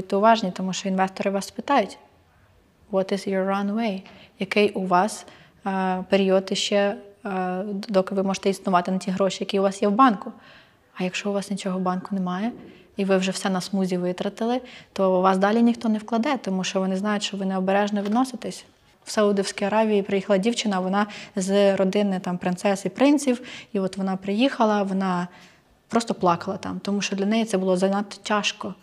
Будьте уважні, тому що інвестори вас питають, what is your runway? Який у вас е, період ще, е, доки ви можете існувати на ті гроші, які у вас є в банку. А якщо у вас нічого в банку немає, і ви вже все на смузі витратили, то у вас далі ніхто не вкладе, тому що вони знають, що ви необережно відноситесь. В Саудівській Аравії приїхала дівчина, вона з родини там принцес і принців, і от вона приїхала, вона просто плакала там, тому що для неї це було занадто тяжко.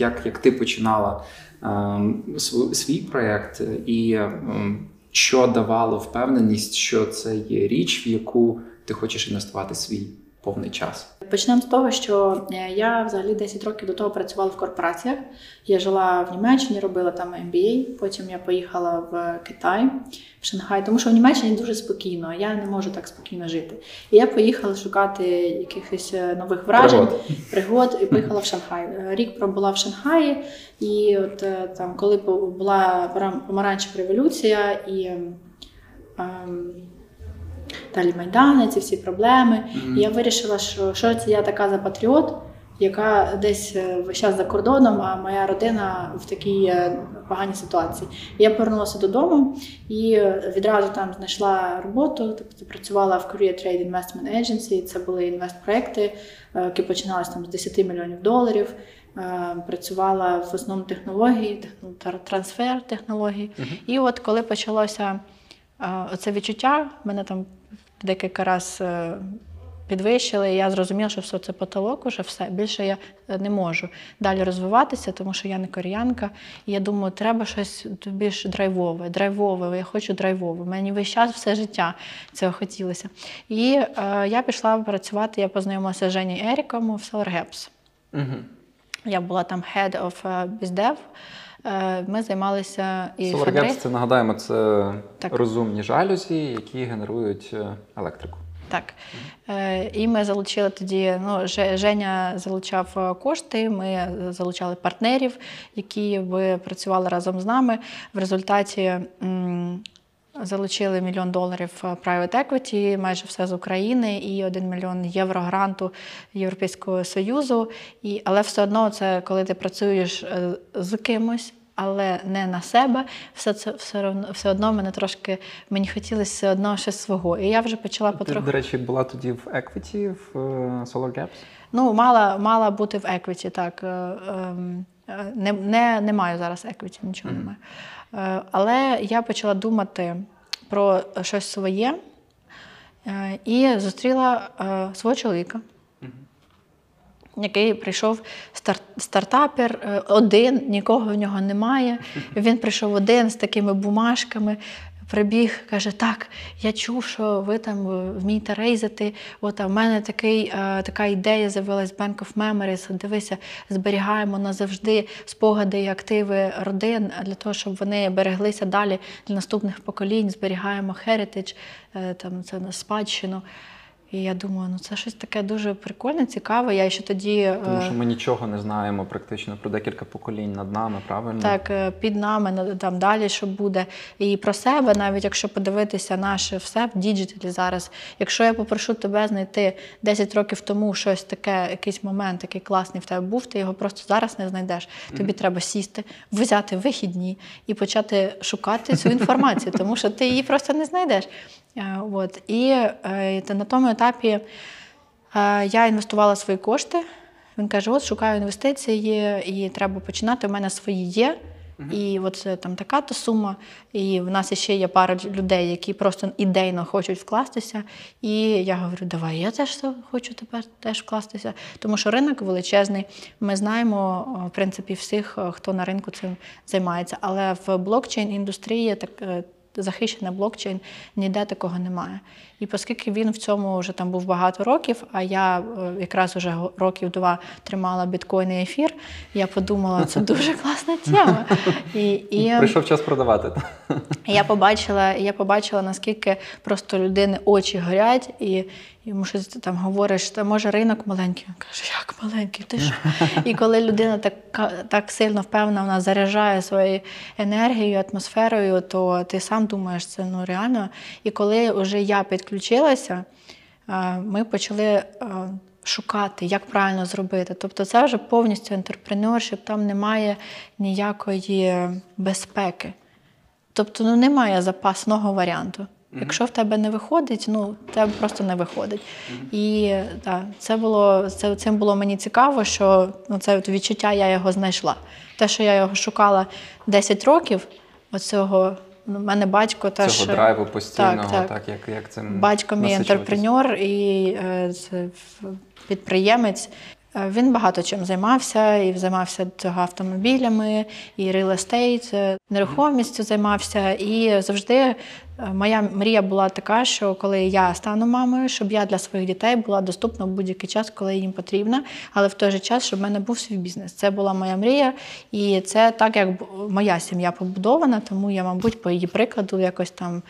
Як, як ти починала е, свій проєкт, і е, що давало впевненість, що це є річ, в яку ти хочеш інвестувати свій повний час? Почнемо з того, що е, я взагалі 10 років до того працювала в корпораціях. Я жила в Німеччині, робила там MBA, потім я поїхала в Китай, в Шанхай, тому що в Німеччині дуже спокійно, я не можу так спокійно жити. І я поїхала шукати якихось е, нових вражень, Пригод. пригод і поїхала в Шанхай. Е, Рік пробула в Шанхаї, і от там, коли була помаранчева революція і. ем, ем, Далі Майдани, ці всі проблеми. І я вирішила, що, що це я така за патріот, яка десь е, весь час за кордоном, а моя родина в такій е, поганій ситуації. І я повернулася додому і е, відразу там знайшла роботу, тобто працювала в Korea Trade Investment Agency. Це були інвестпроекти, які починалися там з 10 мільйонів доларів. Працювала в основному технології, техно- тр- трансфер технологій. І от коли почалося оце відчуття, мене там декілька разів підвищили, і я зрозуміла, що все це потолок, уже все. Більше я е, не можу далі розвиватися, тому що я не кореянка. І я думаю, треба щось більш драйвове, драйвове, я хочу драйвове. Мені весь час все життя цього хотілося. І е, я пішла працювати, я познайомилася з Жені Еріком в SolarGaps. Угу. Я була там head of е, BizDev. Е, Ми займалися і SolarGaps, це нагадаємо, це Так. розумні жалюзі, які генерують е, електрику. Так. Е, І ми залучили тоді, ну, Женя залучав кошти, ми залучали партнерів, які би працювали разом з нами. В результаті залучили мільйон доларів е, private equity, майже все з України, і один мільйон євро гранту Європейського Союзу. І, але все одно, це коли ти працюєш е, з кимось. Але не на себе, все це все одно, все одно мене трошки мені хотілося все одно щось свого. І я вже почала Ти, потроху. до речі, була тоді в Equity, в е, SolarGaps. Ну, мала, мала бути в еквіті, так. Е, Не, не, не маю зараз еквіті, нічого Мгм. немає. Е, Але я почала думати про щось своє е, і зустріла е, свого чоловіка. Який прийшов стар- стартапер один, нікого в нього немає. Він прийшов один з такими бумажками, прибіг, каже: Так, я чув, що ви там е, вмієте рейзити. От а в мене такий, а, така ідея з'явилась Bank of Memories. Дивися, зберігаємо назавжди спогади і активи родин для того, щоб вони береглися далі для наступних поколінь. Зберігаємо heritage, е, там це на спадщину. І я думаю, ну це щось таке дуже прикольне, цікаве. Я ще тоді Тому е, що ми нічого не знаємо практично про декілька поколінь над нами, правильно? так е, під нами там далі, що буде. І про себе, навіть якщо подивитися наше все в діджиталі зараз. Якщо я попрошу тебе знайти 10 років тому щось таке, якийсь момент, який класний в тебе був, ти його просто зараз не знайдеш. Тобі треба сісти, взяти вихідні і почати шукати цю інформацію, тому що ти її просто не знайдеш. Е, От. І е, та на тому етапі е, я інвестувала свої кошти. Він каже: от шукаю інвестиції, і треба починати. У мене свої є. І от це там така то сума. І в нас ще є пара людей, які просто ідейно хочуть вкластися. І я говорю, давай, я теж хочу тепер теж вкластися. Тому що ринок величезний. Ми знаємо, в принципі, всіх, хто на ринку цим займається. Але в блокчейн індустрії так. Захищений блокчейн ніде такого немає. І оскільки він в цьому вже там був багато років, а я е, якраз уже років два тримала біткоін і ефір, я подумала, це дуже класна тема. І, і, Прийшов час продавати. я побачила, я побачила, наскільки просто людини очі горять, і йому щось там говориш, та може ринок маленький. Він каже, як маленький? Ти що? І коли людина так, так сильно впевнена, вона заряджає своєю енергією, атмосферою, то ти сам думаєш, це ну реально. І коли вже я підключилася. ми почали е, шукати, як правильно зробити. Тобто, це вже повністю інтерпренершіп, там немає ніякої безпеки. Тобто ну, немає запасного варіанту. Якщо в тебе не виходить, ну в тебе просто не виходить. І так, це було це, цим було мені цікаво, що ну, це от відчуття я його знайшла. Те, що я його шукала 10 років, оцього в мене батько теж Цього драйву постійного, так, так. так, як, як цим Батько мій насичуватись. і е, підприємець. Е, Він багато чим займався, і займався цього автомобілями, і е, нерухомістю займався. І завжди е, моя мрія була така, що коли я стану мамою, щоб я для своїх дітей була доступна в будь-який час, коли їм потрібно, але в той же час, щоб в мене був свій бізнес. Це була моя мрія, і це так, як моя сім'я побудована, тому я, мабуть, по її прикладу якось там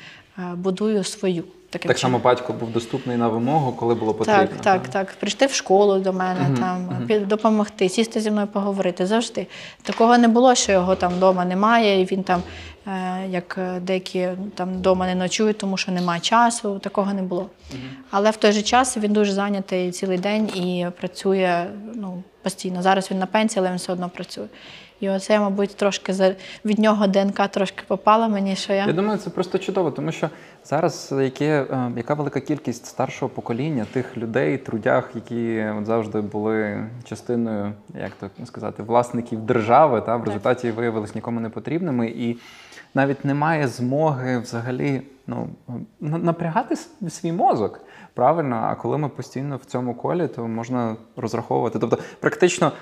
будую свою. Таким Так само батько був доступний на вимогу, коли було потрібно. Так, так, так. Прийти в школу до мене, там, пі- допомогти, сісти зі мною поговорити. Завжди. Такого не було, що його там вдома немає, і він там, е, як е, деякі там вдома не ночують, тому що немає часу. Такого не було. Але в той же час він дуже зайнятий цілий день і працює ну, постійно. Зараз він на пенсії, але він все одно працює. І оце, мабуть, трошки за- від нього ДНК трошки попала мені, що я. Я думаю, це просто чудово, тому що зараз яке, яка велика кількість старшого покоління тих людей, трудях, які от завжди були частиною, як то сказати, власників держави, та в результаті виявилися нікому не потрібними, і навіть немає змоги взагалі ну, напрягати свій мозок. Правильно, а коли ми постійно в цьому колі, то можна розраховувати. Тобто, практично,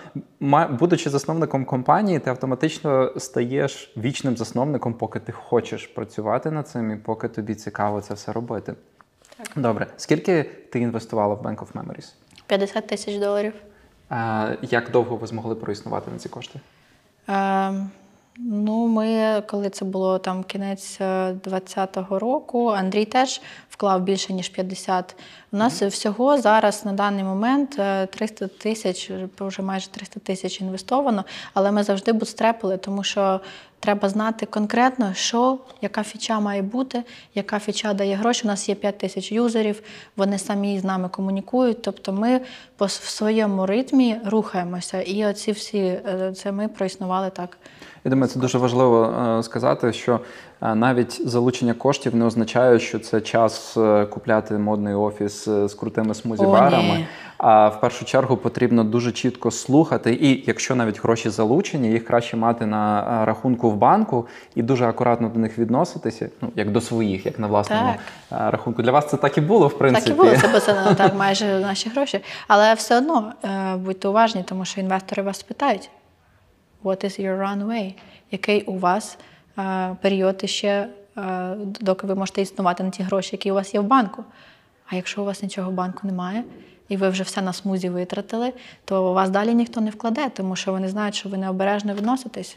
будучи засновником компанії, ти автоматично стаєш вічним засновником, поки ти хочеш працювати над цим і поки тобі цікаво це все робити. Добре, скільки ти інвестувала в Bank of Memories? 50 тисяч доларів. А, як довго ви змогли проіснувати на ці кошти? Е, ну, ми, коли це було там кінець е, 20-го року, Андрій теж вклав більше, ніж 50. У нас всього зараз на даний момент е, 300 тисяч, вже майже 300 тисяч інвестовано, але ми завжди бутстрепили, тому що треба знати конкретно, що, яка фіча має бути, яка фіча дає гроші. У нас є 5 тисяч юзерів, вони самі з нами комунікують. Тобто ми по в своєму ритмі рухаємося. І оці всі е, це ми проіснували так. Я думаю, це дуже важливо е, сказати, що е, навіть залучення коштів не означає, що це час е, купляти модний офіс е, з крутими смузі-барами. А в першу чергу потрібно дуже чітко слухати. І якщо навіть гроші залучені, їх краще мати на е, рахунку в банку і дуже акуратно до них відноситися, ну як до своїх, як на власному е, рахунку. Для вас це так і було, в принципі. Так і було, це бо так майже наші гроші. Але все одно будьте уважні, тому що інвестори вас питають: What is your runway? Який у вас період ще, е, доки ви можете існувати на ті гроші, які у вас є в банку? А якщо у вас нічого в банку немає, і ви вже все на смузі витратили, то вас далі ніхто не вкладе, тому що вони знають, що ви необережно відноситесь.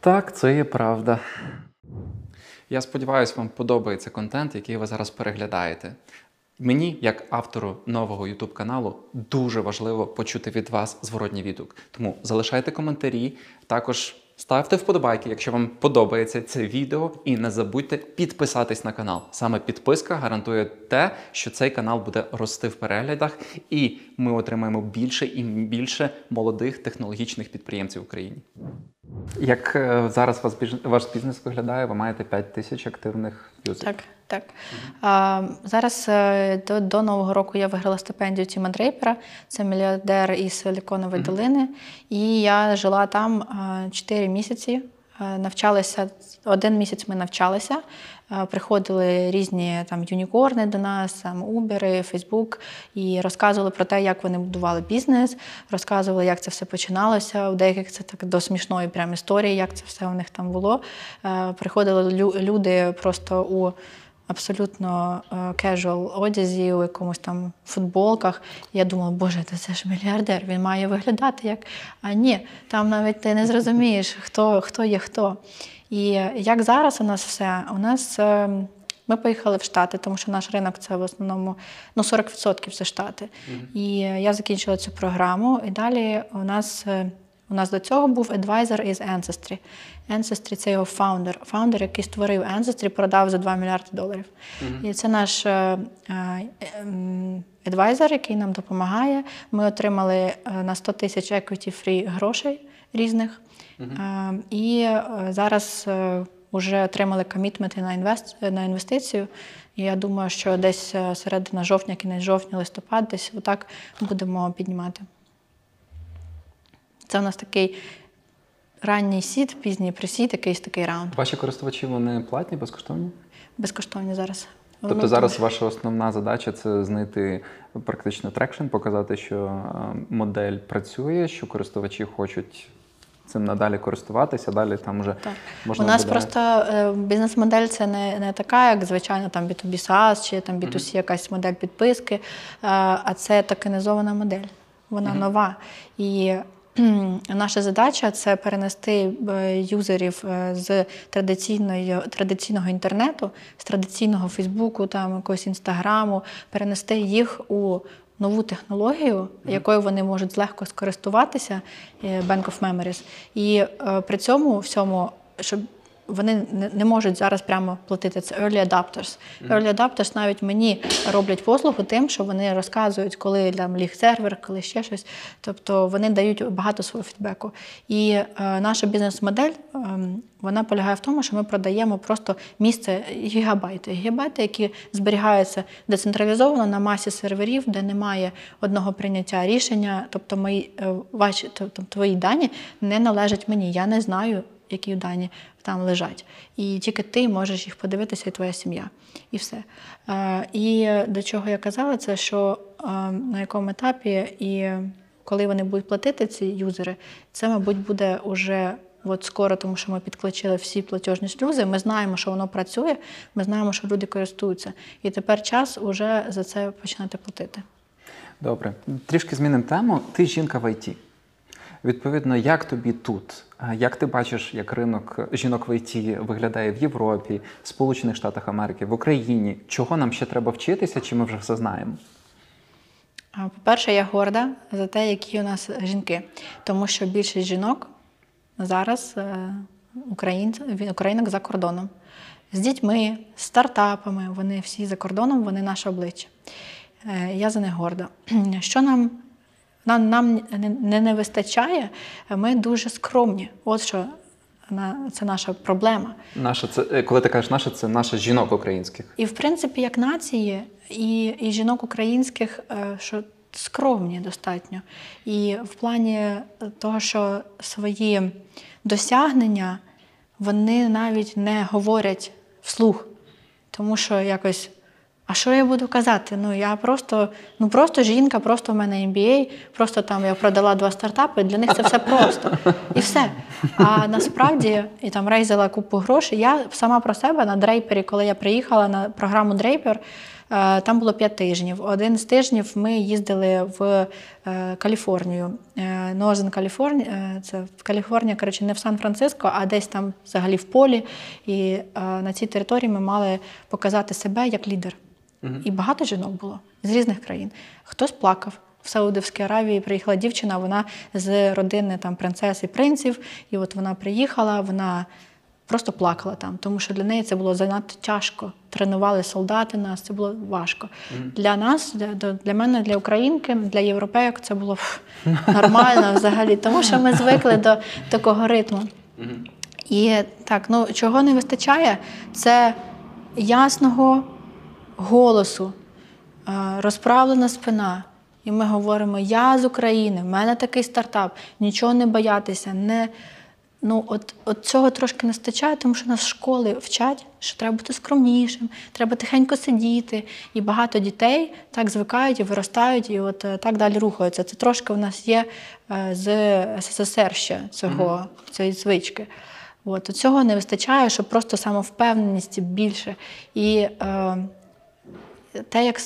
Так, це є правда. Я сподіваюся, вам подобається контент, який ви зараз переглядаєте. Мені, як автору нового YouTube каналу, дуже важливо почути від вас зворотній відгук. Тому залишайте коментарі, також ставте вподобайки, якщо вам подобається це відео, і не забудьте підписатись на канал. Саме підписка гарантує те, що цей канал буде рости в переглядах, і ми отримаємо більше і більше молодих технологічних підприємців в Україні. Як е, зараз вас біж- ваш бізнес виглядає? Ви маєте 5 тисяч активних юзерів. Так, так. А, зараз е, до, до Нового року я виграла стипендію Тіма Дрейпера, це мільярдер із Силіконової долини. І я жила там 4 місяці. Е, Навчалася один місяць. Ми навчалися. Приходили різні там юнікорни до нас, там Uber, Facebook, і розказували про те, як вони будували бізнес, розказували, як це все починалося. У деяких це так до смішної прям історії, як це все у них там було. Е, Приходили люди просто у абсолютно casual одязі, у якомусь там футболках. Я думала, боже, це ж мільярдер, він має виглядати як. А ні, там навіть ти не зрозумієш, хто, хто є хто. І як зараз у нас все? У нас е, ми поїхали в Штати, тому що наш ринок це в основному ну, 40% це Штати. І я закінчила цю програму, і далі у нас. е, У нас до цього був advisor із Ancestry. Ancestry – це його founder. Founder, який створив Ancestry, продав за 2 мільярди доларів. І це наш е, ем, advisor, який нам допомагає. Ми отримали на 100 тисяч equity free грошей різних. Е, І е, зараз е, вже отримали комітменти на, інвест, на інвестицію. І я думаю, що десь е, середина жовтня, кінець жовтня, листопад, десь отак будемо піднімати. Це у нас такий ранній seed, пізній pre-seed, якийсь такий раунд. Ваші користувачі вони платні, безкоштовні? Безкоштовні зараз. Тобто Ну, зараз ваша основна задача це знайти практично traction, показати, що е, модель працює, що користувачі хочуть цим надалі користуватися, далі там вже Так. можна У нас буде- просто е, бізнес-модель це не, не така, як звичайно там B2B SaaS чи там B2C якась модель підписки, е, а це токенізована модель. Вона нова. І наша задача це перенести е, юзерів з традиційної, традиційного інтернету, з традиційного Фейсбуку, там якогось інстаграму, перенести їх у нову технологію, якою вони можуть легко скористуватися, е, Bank of Memories. І е, при цьому всьому, щоб вони не, можуть зараз прямо платити це early adapters. Early adapters навіть мені роблять послугу тим, що вони розказують, коли там ліг сервер, коли ще щось. Тобто вони дають багато свого фідбеку. І е, наша бізнес-модель ем, вона полягає в тому, що ми продаємо просто місце гігабайти. Гігабайти, які зберігаються децентралізовано на масі серверів, де немає одного прийняття рішення. Тобто, мої е, ваші, тобто твої дані не належать мені. Я не знаю, які дані там лежать. І тільки ти можеш їх подивитися, і твоя сім'я. І все. Е, І до чого я казала, це що е, на якому етапі і коли вони будуть платити, ці юзери, це, мабуть, буде уже от скоро, тому що ми підключили всі платіжні шлюзи. Ми знаємо, що воно працює, ми знаємо, що люди користуються. І тепер час уже за це починати платити. Добре, трішки змінимо тему. Ти жінка в ІТ. Відповідно, як тобі тут? Як ти бачиш, як ринок жінок в ІТ виглядає в Європі, Сполучених Штатах Америки, в Україні? Чого нам ще треба вчитися, чи ми вже все знаємо? По-перше, я горда за те, які у нас жінки, тому що більшість жінок зараз е, українок за кордоном. З дітьми, з стартапами, вони всі за кордоном, вони наше обличчя. Е, Я за них горда. Що нам, нам, нам не, не, вистачає, ми дуже скромні. От що на- це наша проблема. Наша це е, коли ти кажеш наша, це наша жінок українських. І в принципі, як нації, і, і жінок українських, е, що скромні достатньо. І в плані того, що свої досягнення вони навіть не говорять вслух, тому що якось. А що я буду казати? Ну я просто, ну просто жінка, просто в мене MBA, просто там я продала два стартапи. Для них це все просто і все. А насправді і там рейзила купу грошей. Я сама про себе на Дрейпері, коли я приїхала на програму Дрейпер, е, там було п'ять тижнів. Один з тижнів ми їздили в е, Каліфорнію. Northern California, е, це в Каліфорнія, коротше, не в Сан-Франциско, а десь там взагалі в полі. І на цій території ми мали показати себе як лідер. І багато жінок було з різних країн. Хтось плакав. В Саудовській Аравії приїхала дівчина, вона з родини там принцес і принців. І от вона приїхала, вона просто плакала там, тому що для неї це було занадто тяжко. Тренували солдати нас, це було важко. Для нас, для, для мене, для українки, для європейок це було нормально взагалі, тому що ми звикли до такого ритму. І так, ну чого не вистачає, це ясного голосу, е, розправлена спина. І ми говоримо: я з України, в мене такий стартап, нічого не боятися, не. Ну, от, от цього трошки не вистачає, тому що нас школи вчать, що треба бути скромнішим, треба тихенько сидіти. І багато дітей так звикають і виростають, і от е, так далі рухаються. Це трошки у нас є е, з СССР ще цього, цієї звички. От, цього не вистачає, щоб просто самовпевненість більше. І е, те, як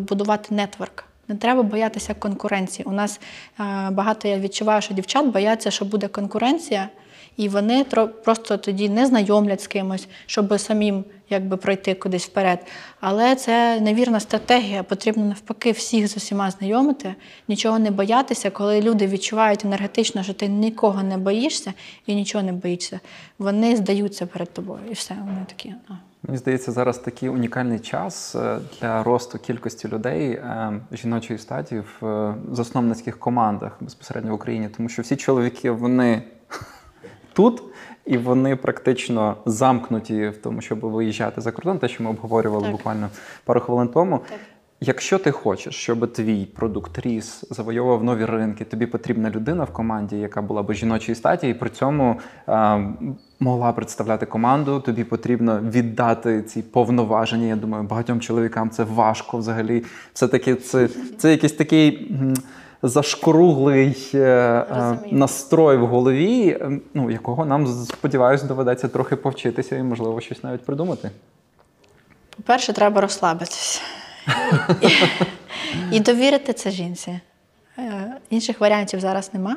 будувати нетворк. Не треба боятися конкуренції. У нас е, багато я відчуваю, що дівчат бояться, що буде конкуренція, і вони просто тоді не знайомлять з кимось, щоб самим якби пройти кудись вперед. Але це невірна стратегія. Потрібно навпаки всіх з усіма знайомити, нічого не боятися, коли люди відчувають енергетично, що ти нікого не боїшся і нічого не боїшся. Вони здаються перед тобою, і все. Вони такі. Мені здається, зараз такий унікальний час е, для росту кількості людей е, жіночої статі в е, засновницьких командах безпосередньо в Україні, тому що всі чоловіки вони тут. І вони практично замкнуті в тому, щоб виїжджати за кордон, те, що ми обговорювали Так. буквально пару хвилин тому. Так. Якщо ти хочеш, щоб твій продукт ріс, завойовував нові ринки, тобі потрібна людина в команді, яка була б жіночої статі, і при цьому е, могла представляти команду. Тобі потрібно віддати ці повноваження. Я думаю, багатьом чоловікам це важко взагалі. Все таки це, це якийсь такий. Зашкруглий е, е, Розумію. настрой в голові, е, ну якого нам сподіваюся доведеться трохи повчитися і можливо щось навіть придумати. По-перше, треба розслабитися. І довірити це жінці. Е, Інших варіантів зараз нема.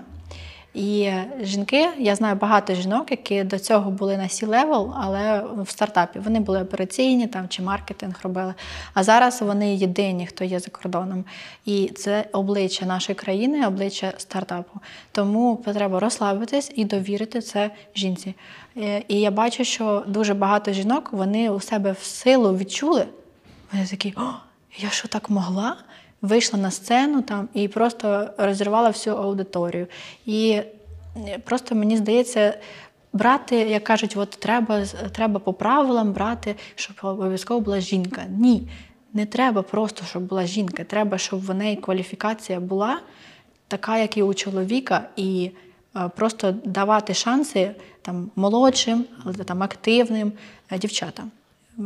І жінки, я знаю багато жінок, які до цього були на C-level, але в стартапі. Вони були операційні там, чи маркетинг робили. А зараз вони єдині, хто є за кордоном. І це обличчя нашої країни, обличчя стартапу. Тому треба розслабитись і довірити це жінці. Е, І я бачу, що дуже багато жінок вони у себе в силу відчули. Вони такі, о, я що так могла? Вийшла на сцену там і просто розірвала всю аудиторію. І е, просто мені здається, брати, як кажуть, от треба, треба по правилам брати, щоб обов'язково була жінка. Ні, не треба просто, щоб була жінка. Треба, щоб в неї кваліфікація була така, як і у чоловіка, і е, просто давати шанси там молодшим, але там активним е, дівчатам.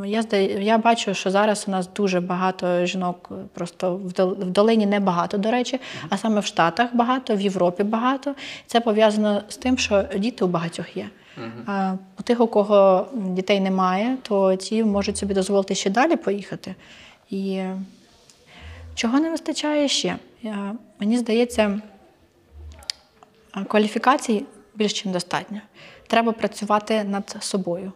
Я я бачу, що зараз у нас дуже багато жінок, е, просто в долині не багато, до речі, а саме в Штатах багато, в Європі багато. Це пов'язано з тим, що діти у багатьох є. А у тих, у кого дітей немає, то ті можуть собі дозволити ще далі поїхати. І чого не вистачає ще? Мені здається, кваліфікацій більш ніж достатньо. Треба працювати над собою.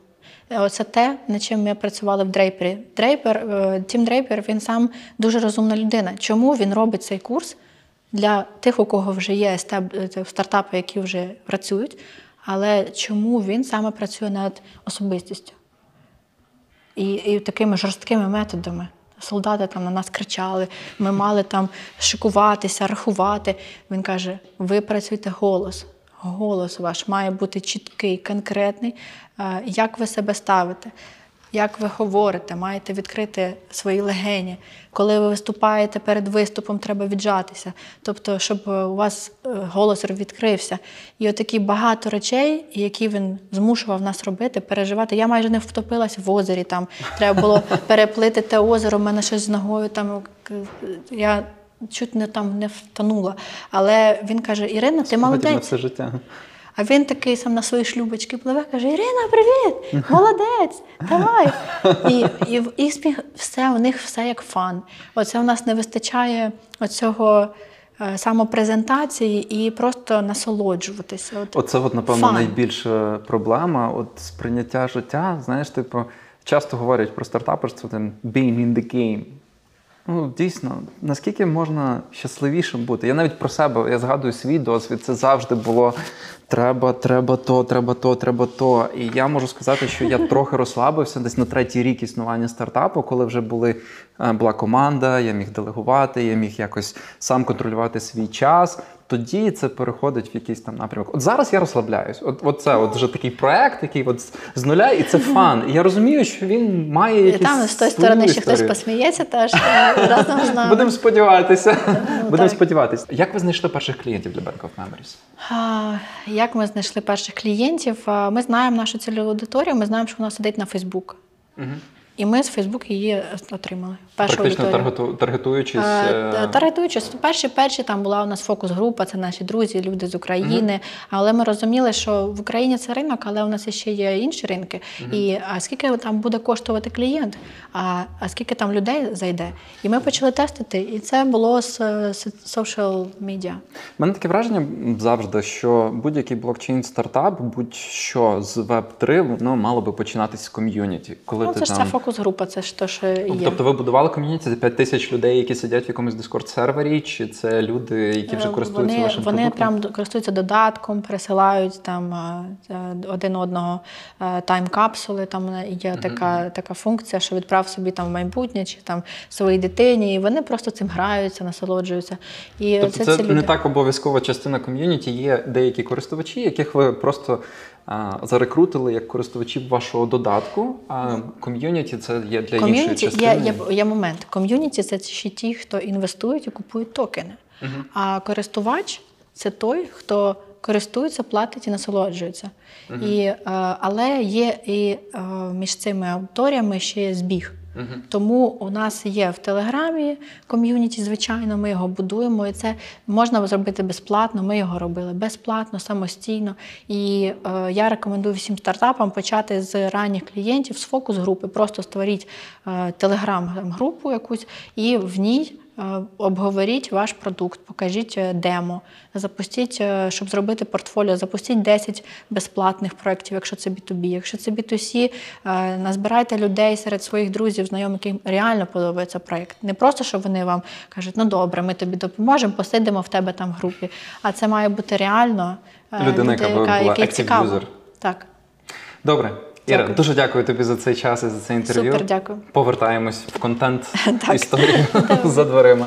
Е, Оце те, над чим ми працювали в Дрейпері. Дрейпер, е, Тім Дрейпер, він сам дуже розумна людина. Чому він робить цей курс для тих, у кого вже є е, стартапи, які вже працюють, але чому він саме працює над особистістю? І, і такими жорсткими методами. Солдати там на нас кричали, ми мали там шикуватися, рахувати. Він каже: ви працюєте голос. Голос ваш має бути чіткий, конкретний. Е, Як ви себе ставите, як ви говорите, маєте відкрити свої легені. Коли ви виступаєте перед виступом, треба віджатися. Тобто, щоб е, у вас е, голос відкрився. І отакі багато речей, які він змушував нас робити, переживати. Я майже не втопилась в озері. Там треба було переплити те озеро, в мене щось з ногою. Там я чуть не там не втонула. Але він каже: Ірина, ти Потім на молодець. все життя. А він такий сам на свої шлюбочки пливе, каже: Ірина, привіт! Молодець! Давай! І, і, і сміх, все, у них все як фан. Оце у нас не вистачає оцього е, самопрезентації і просто насолоджуватися. От, Оце, от, напевно, Фан. найбільша проблема. От сприйняття життя. Знаєш, типу, часто говорять про стартаперство, там being in the game. Ну, дійсно, наскільки можна щасливішим бути? Я навіть про себе, я згадую свій досвід, це завжди було треба, треба то, треба то, треба то. І я можу сказати, що я трохи розслабився десь на третій рік існування стартапу, коли вже були, е, була команда, я міг делегувати, я міг якось сам контролювати свій час. Тоді це переходить в якийсь там напрямок. От зараз я розслабляюсь. От, от це от вже такий проект, який от з- нуля, і це фан. І я розумію, що він має і якісь там з тої сторони ще хтось посміється теж е, разом з нами. Будемо сподіватися. Будемо сподіватися. Як ви знайшли перших клієнтів для Bank of Memories? А, Як ми знайшли перших клієнтів? Ми знаємо нашу цільову аудиторію, ми знаємо, що вона сидить на Фейсбук. Угу. І ми з Фейсбук її отримали. Першу Практично аудиторію. таргету- таргетуючись. Е, е, Таргетуючись, перші перші там була у нас фокус-група, це наші друзі, люди з України. Але ми розуміли, що в Україні це ринок, але у нас ще є інші ринки. І а скільки там буде коштувати клієнт, а, а скільки там людей зайде? І ми почали тестити, і це було з social media. У мене таке враження завжди, що будь-який блокчейн стартап, будь-що з Web3, воно мало би починатися з ком'юніті. Коли Ну, ти це ж там... ця фокус-група, це ж те, що є. Тобто ви будували ком'юніті за 5 тисяч людей, які сидять в якомусь Discord сервері, чи це люди, які вже Е, користуються вони, вашим вони продуктом? прям користуються додатком, пересилають там е, е, один одного тайм-капсули. Там є така, така функція, що відправ собі там в майбутнє чи там своїй дитині, і вони просто цим граються, насолоджуються. І Тобто це, ці не люди. так обов'язкова частина ком'юніті. Є деякі користувачі, яких ви просто зарекрутили як користувачів вашого додатку, а ком'юніті це є для іншої Ком'юніті частини. є, є, є момент. Ком'юніті це ще ті, хто інвестують і купують токени. А користувач це той, хто користується, платить і насолоджується. І, е, але є і е, між цими аудиторіями ще є збіг. Тому у нас є в Телеграмі ком'юніті, звичайно, ми його будуємо, і це можна зробити безплатно. Ми його робили безплатно, самостійно. І е, я рекомендую всім стартапам почати з ранніх клієнтів, з фокус-групи. Просто створіть е, телеграм-групу якусь і в ній. Е, Обговоріть ваш продукт, покажіть е, демо, запустіть, е, щоб зробити портфоліо, запустіть 10 безплатних проєктів, якщо це B2B. Якщо це B2C, е, назбирайте людей серед своїх друзів, знайомих, яким реально подобається проєкт. Не просто, щоб вони вам кажуть, ну добре, ми тобі допоможемо, посидимо в тебе там в групі. А це має бути реально Людина, люди, яка була active Так, Добре. Іра, Дякую. дуже дякую тобі за цей час і за це інтерв'ю. супер, дякую. Повертаємось в контент історію за дверима.